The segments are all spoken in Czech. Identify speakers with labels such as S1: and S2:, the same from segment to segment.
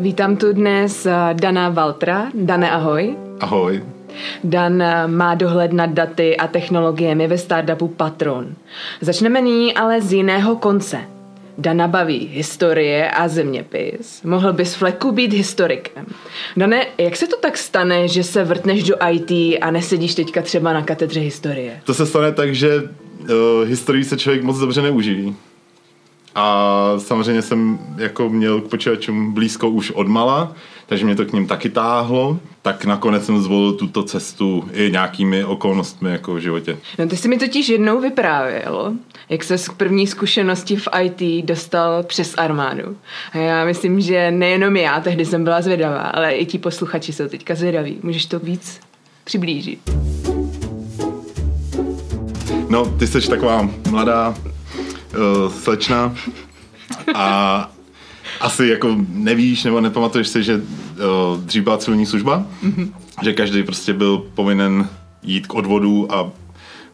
S1: Vítám tu dnes eh, Dana Valtra. Dane, ahoj.
S2: Ahoj.
S1: Dan eh, má dohled nad daty a technologiemi ve startupu Patron. Začneme nyní ale z jiného konce. Dana baví historie a zeměpis. Mohl bys fleku být historikem. Dane, jak se to tak stane, že se vrtneš do IT a nesedíš teďka třeba na katedře historie?
S2: To se stane tak, že uh, historii se člověk moc dobře neuživí. A samozřejmě jsem jako měl k počítačům blízko už od mala, takže mě to k ním taky táhlo. Tak nakonec jsem zvolil tuto cestu i nějakými okolnostmi jako v životě.
S1: No ty jsi mi totiž jednou vyprávěl, jak se z první zkušenosti v IT dostal přes armádu. A já myslím, že nejenom já, tehdy jsem byla zvědavá, ale i ti posluchači jsou teďka zvědaví. Můžeš to víc přiblížit?
S2: No, ty jsi taková mladá uh, slečna a asi jako nevíš nebo nepamatuješ si, že uh, dřív byla civilní služba, mm-hmm. že každý prostě byl povinen jít k odvodu a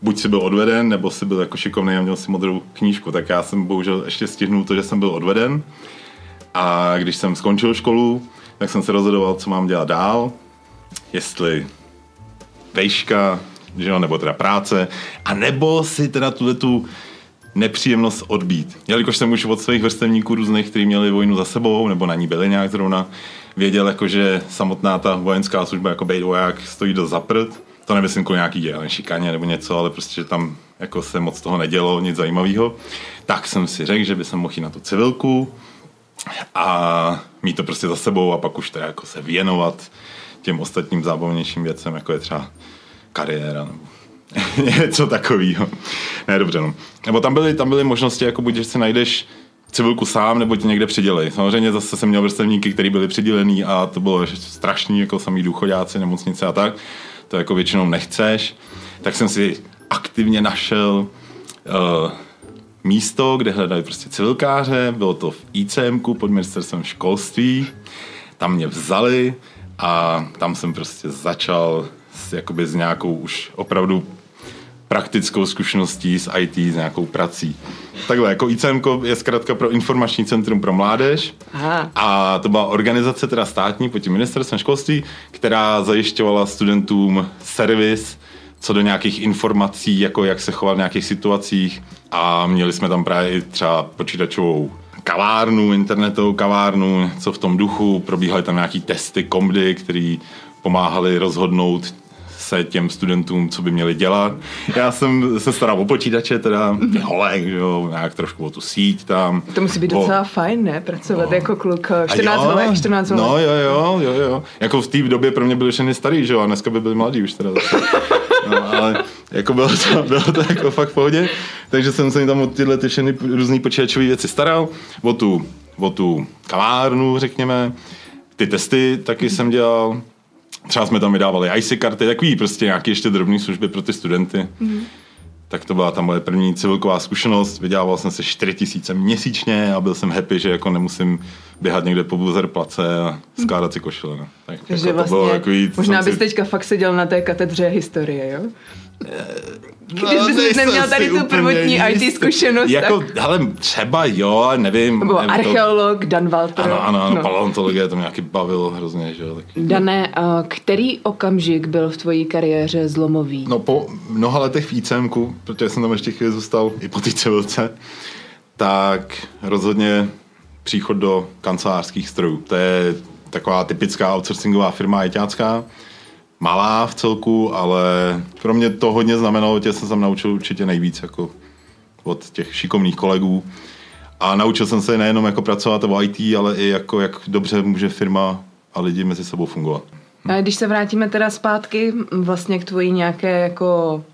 S2: buď si byl odveden, nebo si byl jako šikovný a měl si modrou knížku. Tak já jsem bohužel ještě stihnul to, že jsem byl odveden. A když jsem skončil školu, tak jsem se rozhodoval, co mám dělat dál. Jestli vejška, že jo, nebo teda práce, a nebo si teda tuhle tu nepříjemnost odbít. Jelikož jsem už od svých vrstevníků různých, kteří měli vojnu za sebou, nebo na ní byli nějak zrovna, věděl, jako, že samotná ta vojenská služba jako bejt voják stojí do zaprt. To nemyslím kvůli nějaký dělen šikaně nebo něco, ale prostě, že tam jako se moc toho nedělo, nic zajímavého. Tak jsem si řekl, že by se mohl jít na tu civilku a mít to prostě za sebou a pak už to jako se věnovat těm ostatním zábavnějším věcem, jako je třeba kariéra nebo něco takového. Ne, dobře, no. Nebo tam byly, tam byly možnosti, jako buď, že si najdeš civilku sám, nebo ti někde přidělej. Samozřejmě zase jsem měl vrstevníky, který byli přidělený a to bylo strašný, jako samý důchodáci, nemocnice a tak. To jako většinou nechceš. Tak jsem si aktivně našel uh, místo, kde hledali prostě civilkáře, bylo to v ICM pod ministerstvem školství, tam mě vzali a tam jsem prostě začal s, jakoby s nějakou už opravdu praktickou zkušeností s IT, s nějakou prací. Takhle, jako ICM je zkrátka pro informační centrum pro mládež Aha. a to byla organizace teda státní pod tím ministerstvem školství, která zajišťovala studentům servis co do nějakých informací, jako jak se chovat v nějakých situacích a měli jsme tam právě i třeba počítačovou kavárnu, internetovou kavárnu, co v tom duchu, probíhaly tam nějaký testy, komdy, který pomáhali rozhodnout se těm studentům, co by měli dělat. Já jsem se staral o počítače, teda holek, že jo, nějak trošku o tu síť tam.
S1: To musí být o... docela fajn, ne? Pracovat no. jako kluk 14 jo, holek, 14 holek.
S2: No jo, jo, jo, jo. Jako v té době pro mě byly všechny starý, že jo, a dneska by byli mladí už teda zase. No, ale jako bylo to, bylo to jako fakt v pohodě, takže jsem se tam o tyhle ty všechny různý počítačové věci staral, o tu, o tu kavárnu, řekněme, ty testy taky jsem dělal, třeba jsme tam vydávali IC karty, takový prostě nějaké ještě drobné služby pro ty studenty. Mm. Tak to byla ta moje první civilková zkušenost. Vydělával jsem se 4 tisíce měsíčně a byl jsem happy, že jako nemusím běhat někde po buzer place a skládat si košile. No. Tak,
S1: Takže jako vlastně, to bylo takový, možná bys si... teďka fakt seděl na té katedře historie, jo? Když no, bys neměl tady tu prvotní IT zkušenost.
S2: Jako, tak... hele, třeba jo, nevím.
S1: Nebo nevím, archeolog
S2: to...
S1: Dan Walter.
S2: Ano, ano, ano no. paleontologie, to mě nějaký bavilo hrozně, že jo. Tak...
S1: Dané, který okamžik byl v tvojí kariéře zlomový?
S2: No po mnoha letech v ICMku, protože jsem tam ještě chvíli zůstal i po té civilce, tak rozhodně příchod do kancelářských strojů. To je taková typická outsourcingová firma ajťácká, malá v celku, ale pro mě to hodně znamenalo, že jsem se naučil určitě nejvíc jako od těch šikovných kolegů. A naučil jsem se nejenom jako pracovat v IT, ale i jako jak dobře může firma a lidi mezi sebou fungovat.
S1: A když se vrátíme teda zpátky vlastně k tvojí nějaké jako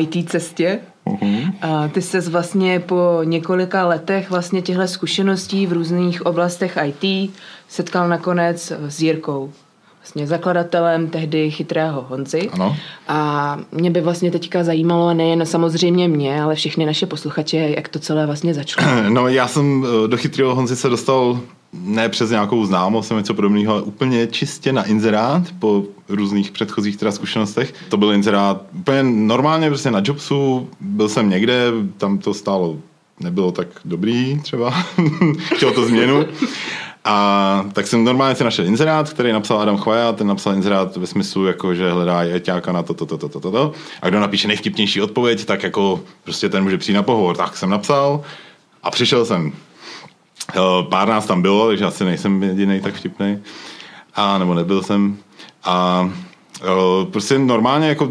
S1: IT cestě, Uh-huh. A ty se vlastně po několika letech vlastně těchto zkušeností v různých oblastech IT setkal nakonec s Jirkou vlastně zakladatelem tehdy chytrého Honzy.
S2: Ano.
S1: A mě by vlastně teďka zajímalo, nejen samozřejmě mě, ale všechny naše posluchače, jak to celé vlastně začalo.
S2: No já jsem eh, do chytrého Honzy se dostal ne přes nějakou známost něco podobného, ale úplně čistě na inzerát po různých předchozích teda zkušenostech. To byl inzerát úplně normálně prostě na Jobsu, byl jsem někde, tam to stálo nebylo tak dobrý třeba, chtěl to změnu. A tak jsem normálně si našel inzerát, který napsal Adam Chvaja, ten napsal inzerát ve smyslu, jako, že hledá jeťáka na to, to, to, to, to, to, to. A kdo napíše nejvtipnější odpověď, tak jako prostě ten může přijít na pohovor. Tak jsem napsal a přišel jsem. Eh, pár nás tam bylo, takže asi nejsem jediný tak vtipný. A nebo nebyl jsem. A eh, prostě normálně jako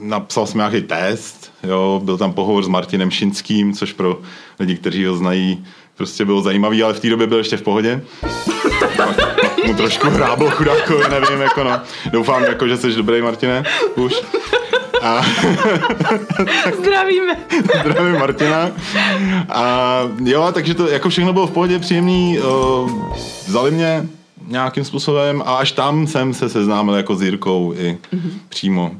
S2: napsal jsem nějaký test, jo, byl tam pohovor s Martinem Šinským, což pro lidi, kteří ho znají, prostě bylo zajímavý, ale v té době byl ještě v pohodě. Mu trošku hrábl chudákovi, nevím, jako no. Doufám, jako, že jsi dobrý, Martine, už. A...
S1: Zdravíme.
S2: Zdravím Martina. A jo, takže to jako všechno bylo v pohodě, příjemný. Uh, vzali mě nějakým způsobem a až tam jsem se seznámil jako s Jirkou i mm-hmm. přímo.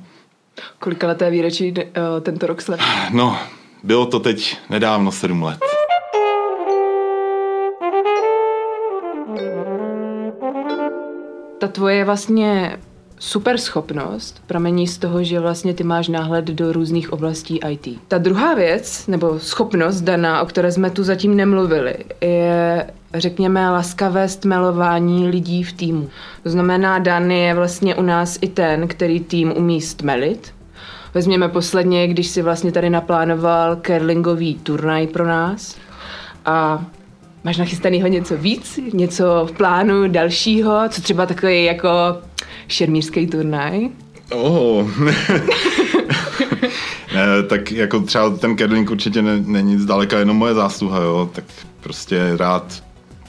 S1: Kolika leté výročí uh, tento rok slev?
S2: No, bylo to teď nedávno sedm let.
S1: Ta tvoje vlastně super schopnost pramení z toho, že vlastně ty máš náhled do různých oblastí IT. Ta druhá věc, nebo schopnost daná, o které jsme tu zatím nemluvili, je řekněme, laskavé stmelování lidí v týmu. To znamená, Dan je vlastně u nás i ten, který tým umí stmelit. Vezměme posledně, když si vlastně tady naplánoval curlingový turnaj pro nás a máš nachystanýho něco víc, něco v plánu dalšího, co třeba takový jako šermířský turnaj?
S2: Oh. ne, tak jako třeba ten curling určitě ne, není zdaleka jenom moje zásluha, jo, tak prostě rád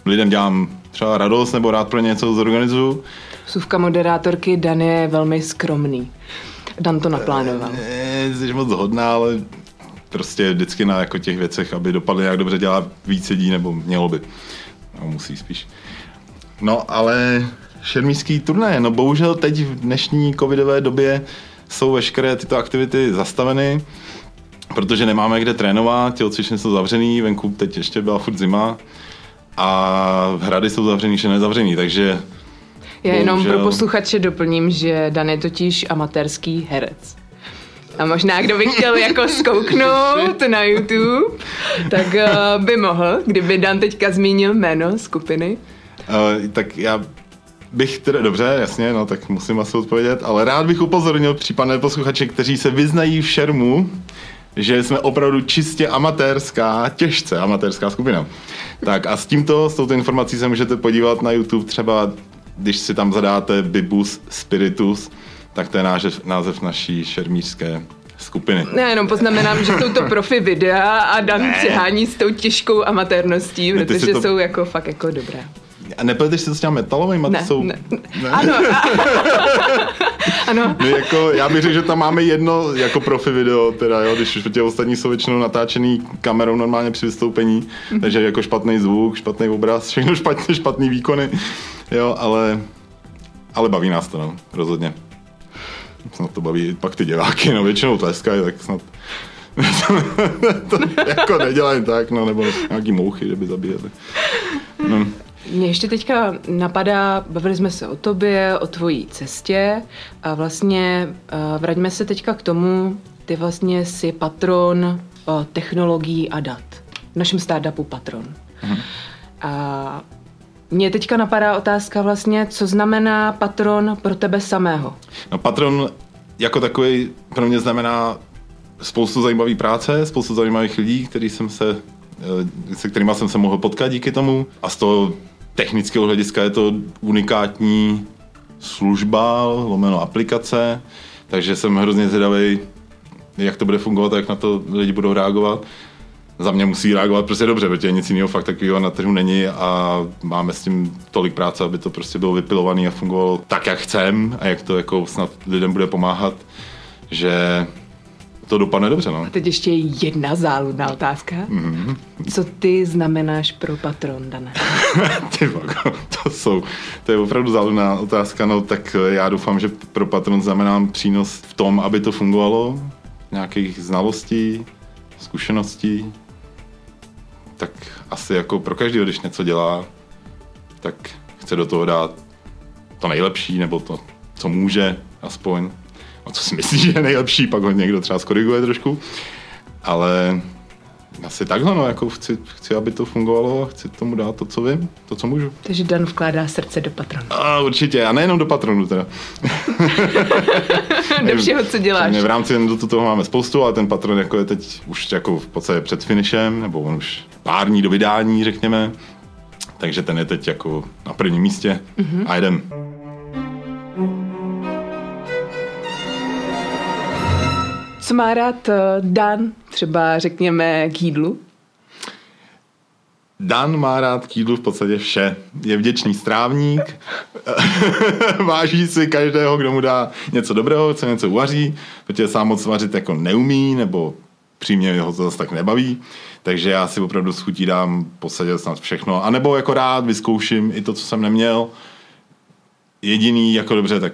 S2: lidem dělám třeba radost nebo rád pro něco zorganizuju.
S1: Suvka moderátorky Dan je velmi skromný. Dan to naplánoval.
S2: Ne, jsi moc hodná, ale prostě vždycky na jako těch věcech, aby dopadly jak dobře dělá víc lidí, nebo mělo by. No, musí spíš. No, ale šermířský turné, no bohužel teď v dnešní covidové době jsou veškeré tyto aktivity zastaveny, protože nemáme kde trénovat, tělocvičny jsou zavřený, venku teď ještě byla furt zima, a hrady jsou zavřený, že nezavřený, takže...
S1: Já jenom bohužel... pro posluchače doplním, že Dan je totiž amatérský herec. A možná, kdo by chtěl jako zkouknout na YouTube, tak uh, by mohl, kdyby Dan teďka zmínil jméno skupiny.
S2: Uh, tak já bych teda, dobře, jasně, no tak musím asi odpovědět, ale rád bych upozornil případné posluchače, kteří se vyznají v šermu, že jsme opravdu čistě amatérská, těžce amatérská skupina. Tak a s tímto, s touto informací se můžete podívat na YouTube třeba, když si tam zadáte Bibus Spiritus, tak to je název, název naší šermířské skupiny.
S1: Ne, jenom poznamenám, že jsou to profi videa a Dan přihání s tou těžkou amatérností, protože to... jsou jako fakt jako dobré.
S2: A nepleteš si to s těmi metalovými?
S1: Ne,
S2: jsou...
S1: ne. ne. Ano. ano.
S2: No, jako, já bych řekl, že tam máme jedno jako profi video, teda, jo, když už tě ostatní jsou většinou natáčený kamerou normálně při vystoupení, mm-hmm. takže jako špatný zvuk, špatný obraz, všechno špatně, špatný výkony, jo, ale, ale baví nás to, no, rozhodně. Snad to baví pak ty diváky, no většinou tleskají, tak snad to jako nedělají tak, no, nebo nějaký mouchy, že by zabíjeli. No.
S1: Mě ještě teďka napadá, bavili jsme se o tobě, o tvojí cestě a vlastně uh, vraťme se teďka k tomu, ty vlastně jsi patron uh, technologií a dat. V našem startupu patron. Mhm. A mě teďka napadá otázka vlastně, co znamená patron pro tebe samého?
S2: No patron jako takový pro mě znamená spoustu zajímavé práce, spoustu zajímavých lidí, který jsem se, eh, se kterými jsem se mohl potkat díky tomu a z toho technického hlediska je to unikátní služba, lomeno aplikace, takže jsem hrozně zvědavý, jak to bude fungovat a jak na to lidi budou reagovat. Za mě musí reagovat prostě dobře, protože nic jiného fakt takového na trhu není a máme s tím tolik práce, aby to prostě bylo vypilované a fungovalo tak, jak chcem a jak to jako snad lidem bude pomáhat, že to dopadne dobře. No.
S1: A teď ještě jedna záludná otázka. Mm-hmm. Co ty znamenáš pro patron, Dane?
S2: ty to jsou, to je opravdu záludná otázka, no tak já doufám, že pro patron znamenám přínos v tom, aby to fungovalo, nějakých znalostí, zkušeností, tak asi jako pro každého, když něco dělá, tak chce do toho dát to nejlepší, nebo to, co může aspoň a co si myslí, že je nejlepší, pak ho někdo třeba skoriguje trošku. Ale asi takhle, no, jako chci, chci, aby to fungovalo, chci tomu dát to, co vím, to, co můžu.
S1: Takže Dan vkládá srdce do patronu.
S2: A určitě, a nejenom do patronu teda.
S1: do všeho, co děláš.
S2: v rámci do toho máme spoustu, ale ten patron jako je teď už jako v podstatě před finišem, nebo on už pár dní do vydání, řekněme. Takže ten je teď jako na prvním místě mm-hmm. a jedem.
S1: Co má rád eh, Dan, třeba řekněme k jídlu?
S2: Dan má rád k jídlu v podstatě vše. Je vděčný strávník, váží si každého, kdo mu dá něco dobrého, co něco uvaří, protože sám moc vařit jako neumí, nebo přímě ho to zase tak nebaví. Takže já si opravdu s chutí dám v snad všechno. A nebo jako rád vyzkouším i to, co jsem neměl. Jediný, jako dobře, tak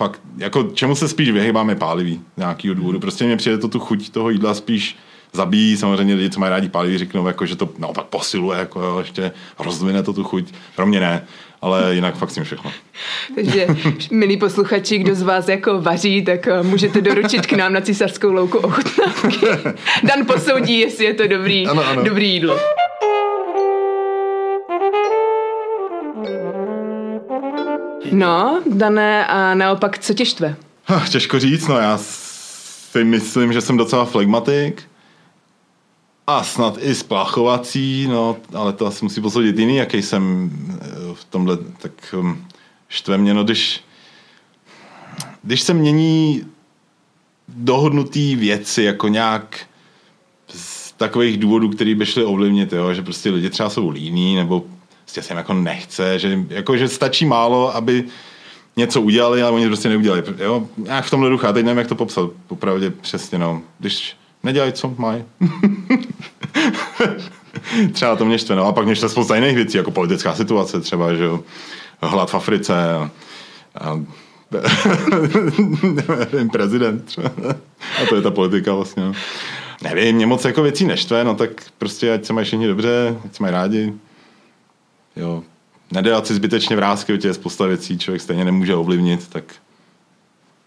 S2: fakt, jako čemu se spíš vyhýbám je pálivý z nějakého důvodu. Prostě mě přijde to tu chuť toho jídla spíš zabíjí. Samozřejmě lidi, co mají rádi pálivý, řeknou, jako, že to naopak posiluje, jako, jo, ještě rozdvine to tu chuť. Pro mě ne, ale jinak fakt si všechno.
S1: Takže, milí posluchači, kdo z vás jako vaří, tak eh, můžete doručit k nám na císařskou louku ochutnávky. Dan posoudí, jestli je to dobrý, ano, ano. dobrý jídlo. No, Dané, a naopak, co tě štve?
S2: Těžko říct, no já si myslím, že jsem docela flegmatik a snad i splachovací, no, ale to asi musí posoudit jiný, jaký jsem eh, v tomhle, tak um, štve mě, no, když, když se mění dohodnutý věci, jako nějak z takových důvodů, který by šly ovlivnit, jo, že prostě lidi třeba jsou líní, nebo prostě se jim jako nechce, že, jako, že stačí málo, aby něco udělali, ale oni prostě neudělali. Jo? Já v tomhle duchu, teď nevím, jak to popsat, popravdě přesně, no. Když nedělají, co mají. třeba to mě štve, no. A pak mě štve spousta jiných věcí, jako politická situace třeba, že jo. Hlad v Africe a, a nevím, prezident třeba. A to je ta politika vlastně, no. Nevím, mě moc jako věcí neštve, no tak prostě ať se mají všichni dobře, ať se mají rádi. Jo, nedělat si zbytečně vrázky, je spousta věcí člověk stejně nemůže ovlivnit, tak...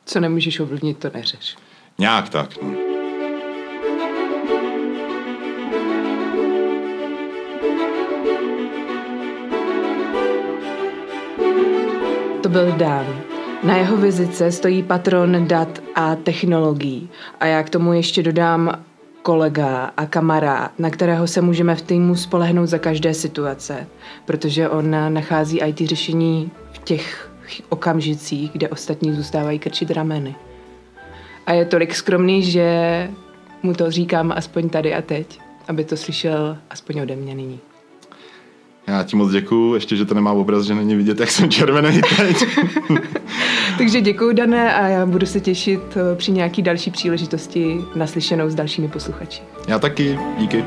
S1: Co nemůžeš ovlivnit, to neřeš.
S2: Nějak tak, no.
S1: To byl Dan. Na jeho vizice stojí patron dat a technologií. A já k tomu ještě dodám kolega a kamarád, na kterého se můžeme v týmu spolehnout za každé situace, protože on nachází IT řešení v těch okamžicích, kde ostatní zůstávají krčit rameny. A je tolik skromný, že mu to říkám aspoň tady a teď, aby to slyšel aspoň ode mě nyní.
S2: Já ti moc děkuju, ještě, že to nemá obraz, že není vidět, jak jsem červený teď.
S1: Takže děkuji, Dané, a já budu se těšit eh, při nějaký další příležitosti naslyšenou s dalšími posluchači.
S2: Já taky, díky.